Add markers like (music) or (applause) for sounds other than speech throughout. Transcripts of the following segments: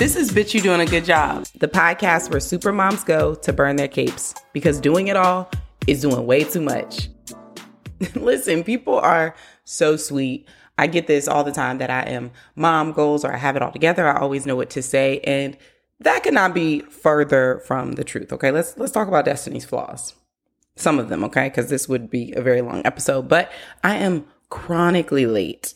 This is Bitch You Doing a Good Job, the podcast where super moms go to burn their capes because doing it all is doing way too much. (laughs) Listen, people are so sweet. I get this all the time that I am mom goals or I have it all together. I always know what to say. And that could not be further from the truth. Okay, let's let's talk about Destiny's flaws. Some of them, okay, because this would be a very long episode. But I am chronically late.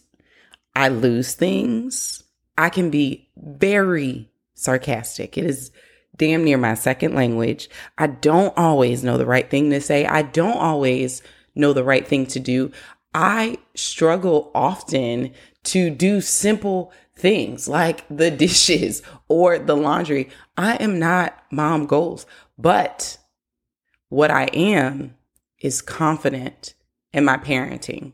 I lose things. I can be very sarcastic. It is damn near my second language. I don't always know the right thing to say. I don't always know the right thing to do. I struggle often to do simple things like the (laughs) dishes or the laundry. I am not mom goals, but what I am is confident in my parenting.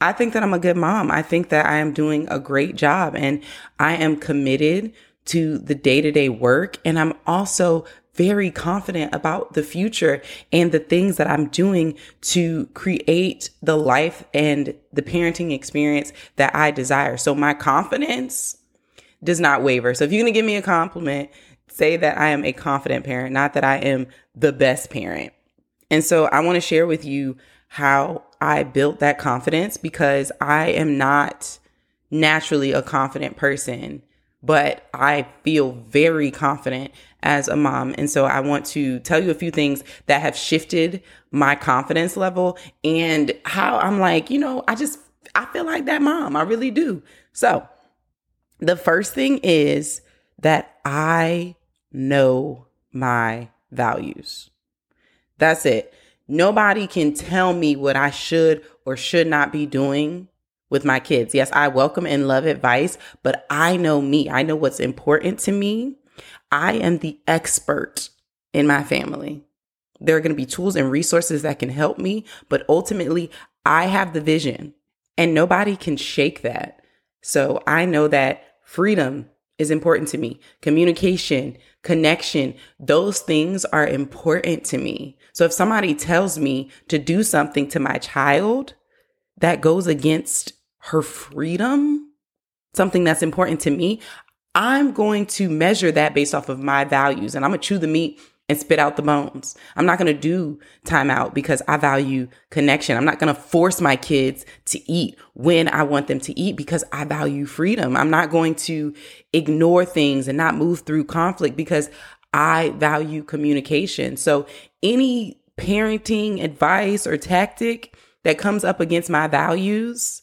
I think that I'm a good mom. I think that I am doing a great job and I am committed to the day to day work. And I'm also very confident about the future and the things that I'm doing to create the life and the parenting experience that I desire. So my confidence does not waver. So if you're going to give me a compliment, say that I am a confident parent, not that I am the best parent. And so I want to share with you how I built that confidence because I am not naturally a confident person, but I feel very confident as a mom. And so I want to tell you a few things that have shifted my confidence level and how I'm like, you know, I just, I feel like that mom. I really do. So the first thing is that I know my values. That's it. Nobody can tell me what I should or should not be doing with my kids. Yes, I welcome and love advice, but I know me. I know what's important to me. I am the expert in my family. There are going to be tools and resources that can help me, but ultimately, I have the vision and nobody can shake that. So I know that freedom is important to me. Communication, connection, those things are important to me. So if somebody tells me to do something to my child that goes against her freedom, something that's important to me, I'm going to measure that based off of my values and I'm going to chew the meat and spit out the bones. I'm not going to do timeout because I value connection. I'm not going to force my kids to eat when I want them to eat because I value freedom. I'm not going to ignore things and not move through conflict because I value communication. So any parenting advice or tactic that comes up against my values,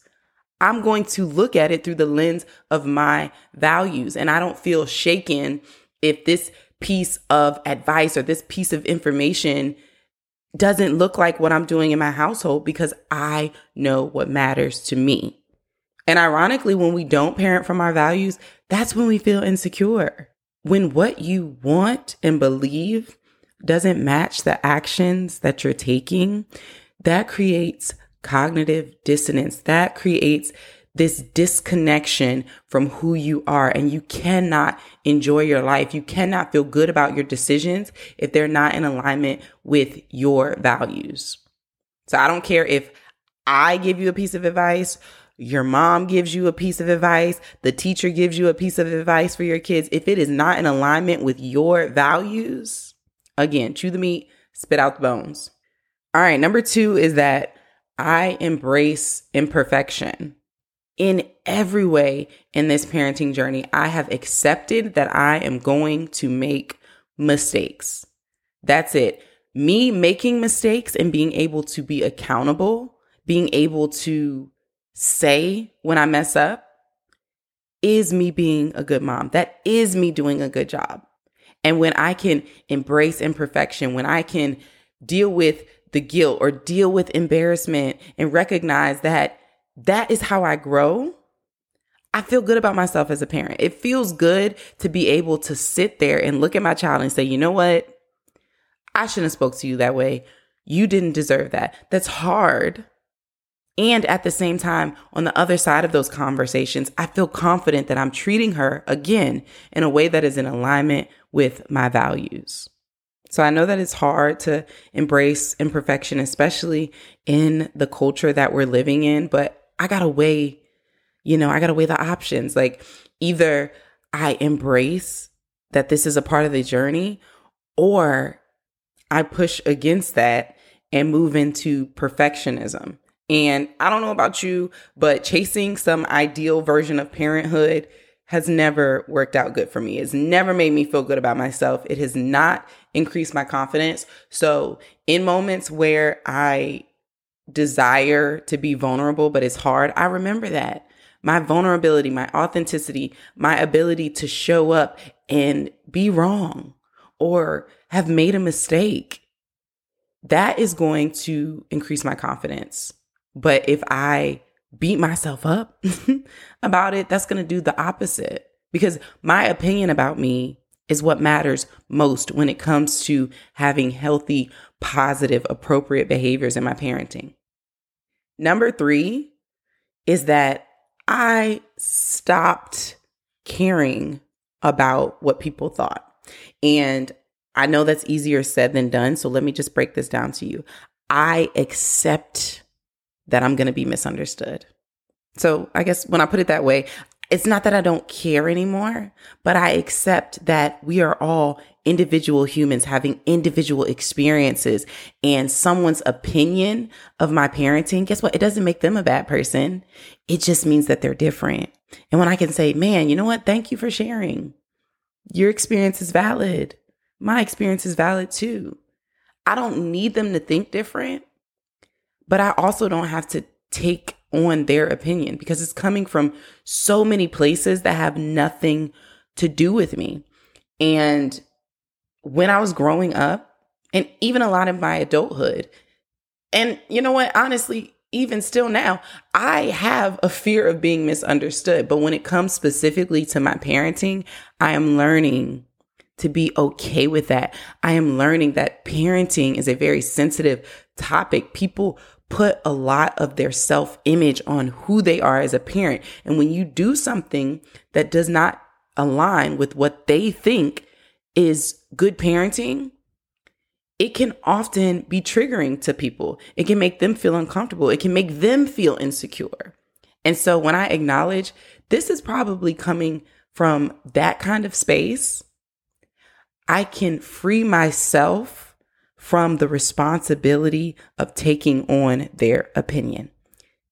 I'm going to look at it through the lens of my values. And I don't feel shaken if this piece of advice or this piece of information doesn't look like what I'm doing in my household because I know what matters to me. And ironically, when we don't parent from our values, that's when we feel insecure. When what you want and believe doesn't match the actions that you're taking, that creates cognitive dissonance. That creates this disconnection from who you are and you cannot enjoy your life. You cannot feel good about your decisions if they're not in alignment with your values. So I don't care if I give you a piece of advice, your mom gives you a piece of advice, the teacher gives you a piece of advice for your kids. If it is not in alignment with your values, again, chew the meat, spit out the bones. All right, number two is that I embrace imperfection in every way in this parenting journey, I have accepted that I am going to make mistakes. That's it. Me making mistakes and being able to be accountable, being able to say when I mess up is me being a good mom. That is me doing a good job. And when I can embrace imperfection, when I can deal with the guilt or deal with embarrassment and recognize that that is how I grow. I feel good about myself as a parent. It feels good to be able to sit there and look at my child and say, you know what? I shouldn't have spoke to you that way. You didn't deserve that. That's hard. And at the same time, on the other side of those conversations, I feel confident that I'm treating her again in a way that is in alignment with my values. So I know that it's hard to embrace imperfection, especially in the culture that we're living in, but I gotta weigh, you know, I gotta weigh the options. Like either I embrace that this is a part of the journey, or I push against that and move into perfectionism. And I don't know about you, but chasing some ideal version of parenthood has never worked out good for me. It's never made me feel good about myself. It has not increased my confidence. So, in moments where I desire to be vulnerable, but it's hard, I remember that. My vulnerability, my authenticity, my ability to show up and be wrong or have made a mistake, that is going to increase my confidence. But if I beat myself up (laughs) about it, that's going to do the opposite because my opinion about me is what matters most when it comes to having healthy, positive, appropriate behaviors in my parenting. Number three is that I stopped caring about what people thought. And I know that's easier said than done. So let me just break this down to you. I accept that I'm going to be misunderstood. So I guess when I put it that way, it's not that I don't care anymore, but I accept that we are all individual humans having individual experiences and someone's opinion of my parenting. Guess what? It doesn't make them a bad person. It just means that they're different. And when I can say, man, you know what? Thank you for sharing. Your experience is valid. My experience is valid too. I don't need them to think different, but I also don't have to take on their opinion because it's coming from so many places that have nothing to do with me. And when I was growing up, and even a lot of my adulthood, and you know what, honestly, even still now, I have a fear of being misunderstood. But when it comes specifically to my parenting, I am learning to be okay with that. I am learning that parenting is a very sensitive topic. People put a lot of their self image on who they are as a parent. And when you do something that does not align with what they think is good parenting, it can often be triggering to people. It can make them feel uncomfortable. It can make them feel insecure. And so when I acknowledge this is probably coming from that kind of space, I can free myself from the responsibility of taking on their opinion.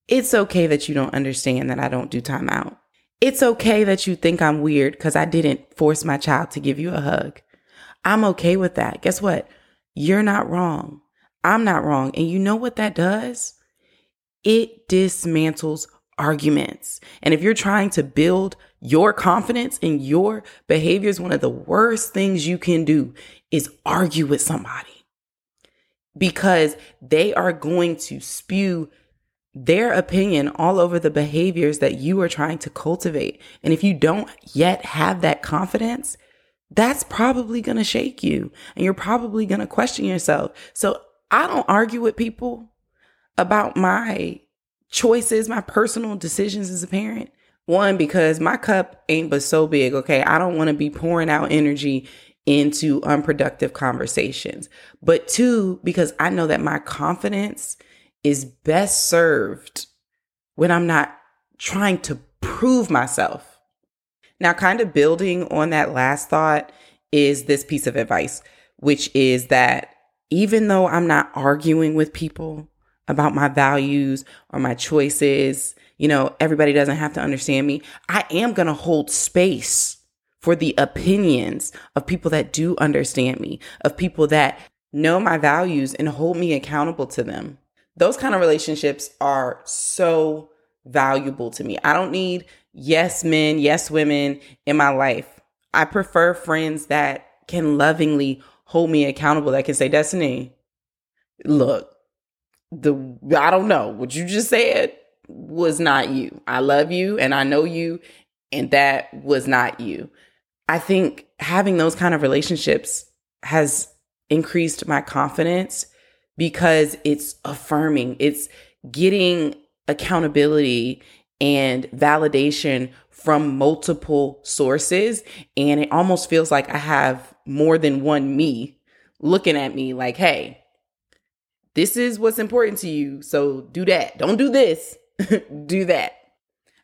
It's okay that you don't understand that I don't do timeout. It's okay that you think I'm weird because I didn't force my child to give you a hug. I'm okay with that. Guess what? You're not wrong. I'm not wrong. And you know what that does? It dismantles arguments. And if you're trying to build your confidence in your behaviors, one of the worst things you can do is argue with somebody because they are going to spew their opinion all over the behaviors that you are trying to cultivate. And if you don't yet have that confidence, that's probably going to shake you and you're probably going to question yourself. So I don't argue with people about my choices, my personal decisions as a parent. One, because my cup ain't but so big. Okay. I don't want to be pouring out energy into unproductive conversations. But two, because I know that my confidence is best served when I'm not trying to prove myself. Now, kind of building on that last thought is this piece of advice, which is that even though I'm not arguing with people about my values or my choices, you know, everybody doesn't have to understand me, I am going to hold space for the opinions of people that do understand me, of people that know my values and hold me accountable to them. Those kind of relationships are so valuable to me. I don't need yes men, yes women in my life. I prefer friends that can lovingly hold me accountable, that can say, Destiny, look, the I don't know what you just said was not you. I love you and I know you, and that was not you. I think having those kind of relationships has increased my confidence because it's affirming, it's getting accountability and validation from multiple sources. And it almost feels like I have more than one me looking at me like, hey, this is what's important to you. So do that. Don't do this, (laughs) do that.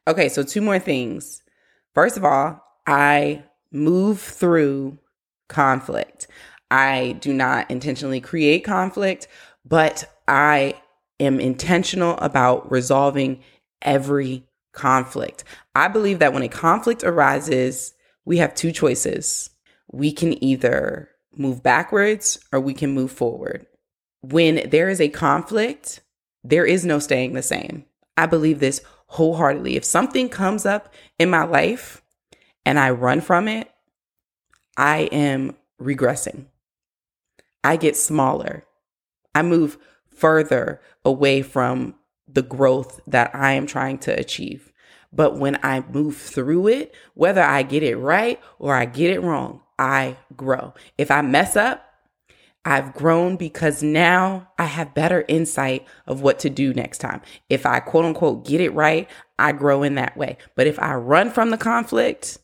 Okay, so two more things. First of all, I move through conflict. I do not intentionally create conflict, but I am intentional about resolving every conflict. I believe that when a conflict arises, we have two choices. We can either move backwards or we can move forward. When there is a conflict, there is no staying the same. I believe this wholeheartedly. If something comes up in my life and I run from it, I am regressing. I get smaller. I move further away from the growth that I am trying to achieve. But when I move through it, whether I get it right or I get it wrong, I grow. If I mess up, I've grown because now I have better insight of what to do next time. If I quote unquote get it right, I grow in that way. But if I run from the conflict,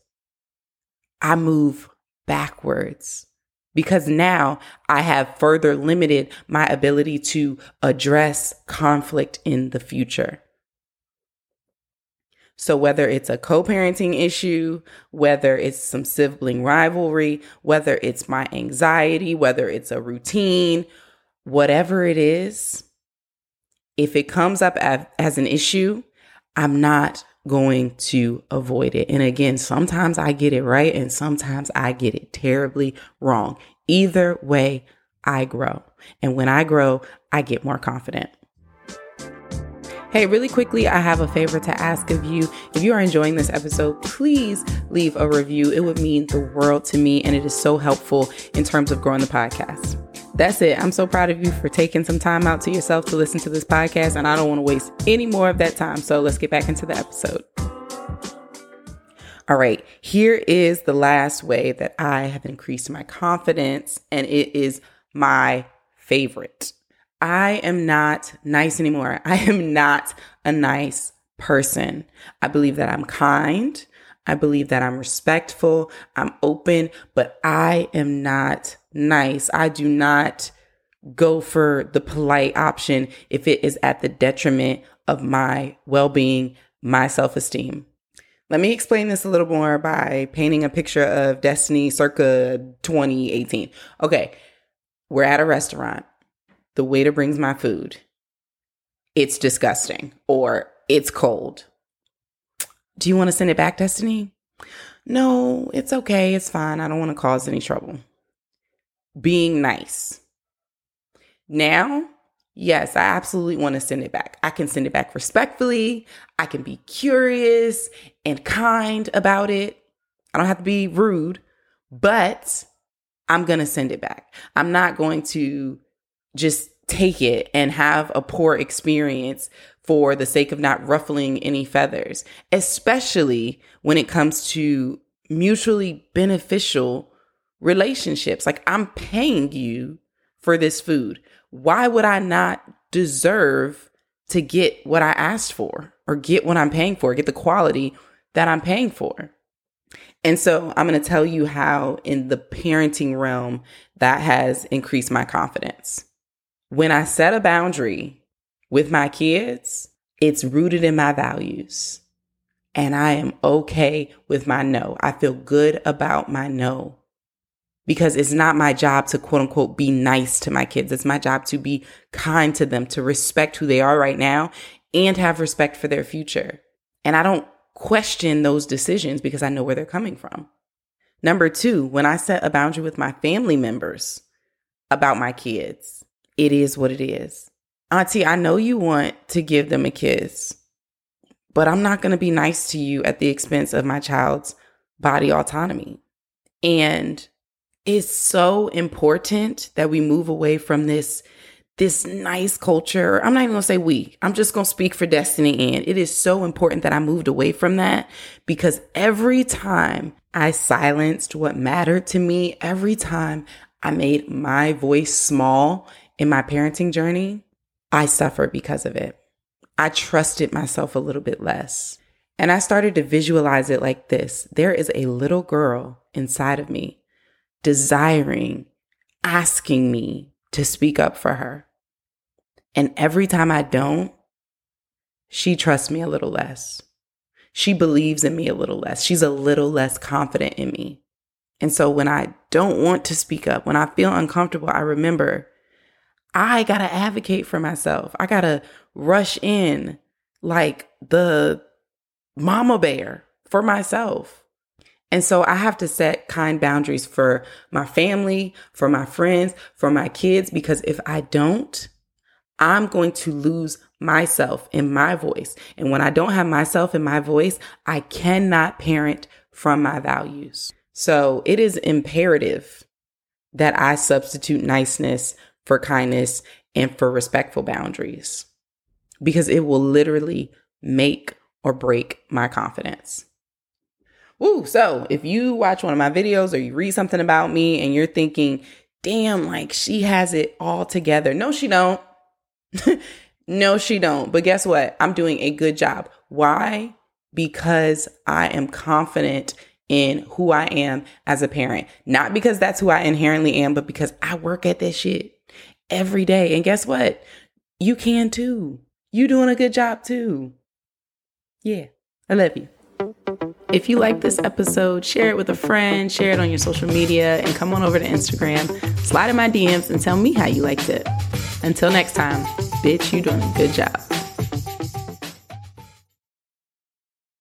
I move backwards because now I have further limited my ability to address conflict in the future. So, whether it's a co parenting issue, whether it's some sibling rivalry, whether it's my anxiety, whether it's a routine, whatever it is, if it comes up as, as an issue, I'm not going to avoid it. And again, sometimes I get it right and sometimes I get it terribly wrong. Either way, I grow. And when I grow, I get more confident. Hey, really quickly, I have a favor to ask of you. If you are enjoying this episode, please leave a review. It would mean the world to me, and it is so helpful in terms of growing the podcast. That's it. I'm so proud of you for taking some time out to yourself to listen to this podcast, and I don't want to waste any more of that time. So let's get back into the episode. All right, here is the last way that I have increased my confidence, and it is my favorite. I am not nice anymore. (laughs) I am not a nice person. I believe that I'm kind. I believe that I'm respectful. I'm open, but I am not nice. I do not go for the polite option if it is at the detriment of my well being, my self esteem. Let me explain this a little more by painting a picture of Destiny circa 2018. Okay, we're at a restaurant the waiter brings my food. It's disgusting or it's cold. Do you want to send it back, Destiny? No, it's okay. It's fine. I don't want to cause any trouble. Being nice. Now, yes, I absolutely want to send it back. I can send it back respectfully. I can be curious and kind about it. I don't have to be rude, but I'm going to send it back. I'm not going to just take it and have a poor experience for the sake of not ruffling any feathers, especially when it comes to mutually beneficial relationships. Like, I'm paying you for this food. Why would I not deserve to get what I asked for or get what I'm paying for, get the quality that I'm paying for? And so I'm going to tell you how, in the parenting realm, that has increased my confidence. When I set a boundary with my kids, it's rooted in my values. And I am okay with my no. I feel good about my no because it's not my job to quote unquote be nice to my kids. It's my job to be kind to them, to respect who they are right now and have respect for their future. And I don't question those decisions because I know where they're coming from. Number two, when I set a boundary with my family members about my kids, it is what it is. Auntie, I know you want to give them a kiss, but I'm not going to be nice to you at the expense of my child's body autonomy. And it's so important that we move away from this this nice culture. I'm not even to say we. I'm just to speak for Destiny and it is so important that I moved away from that because every time I silenced what mattered to me, every time I made my voice small in my parenting journey, I suffered because of it. I trusted myself a little bit less. And I started to visualize it like this there is a little girl inside of me desiring, asking me to speak up for her. And every time I don't, she trusts me a little less. she believes in me a little less. She's a little less confident in me. And so when I don't want to speak up, when I feel uncomfortable, I remember I got to advocate for myself. I got to rush in like the mama bear for myself. And so I have to set kind boundaries for my family, for my friends, for my kids, because if I don't, I'm going to lose myself and my voice. And when I don't have myself and my voice, I cannot parent from my values. So it is imperative that I substitute niceness for kindness and for respectful boundaries because it will literally make or break my confidence. Ooh, so if you watch one of my videos or you read something about me and you're thinking, damn, like she has it all together. No, she don't. (laughs) no, she don't. But guess what? I'm doing a good job. Why? Because I am confident in who I am as a parent. Not because that's who I inherently am, but because I work at this shit every day. And guess what? You can too. You doing a good job too. Yeah. I love you. If you like this episode, share it with a friend, share it on your social media, and come on over to Instagram, slide in my DMs, and tell me how you liked it. Until next time, bitch, you doing a good job.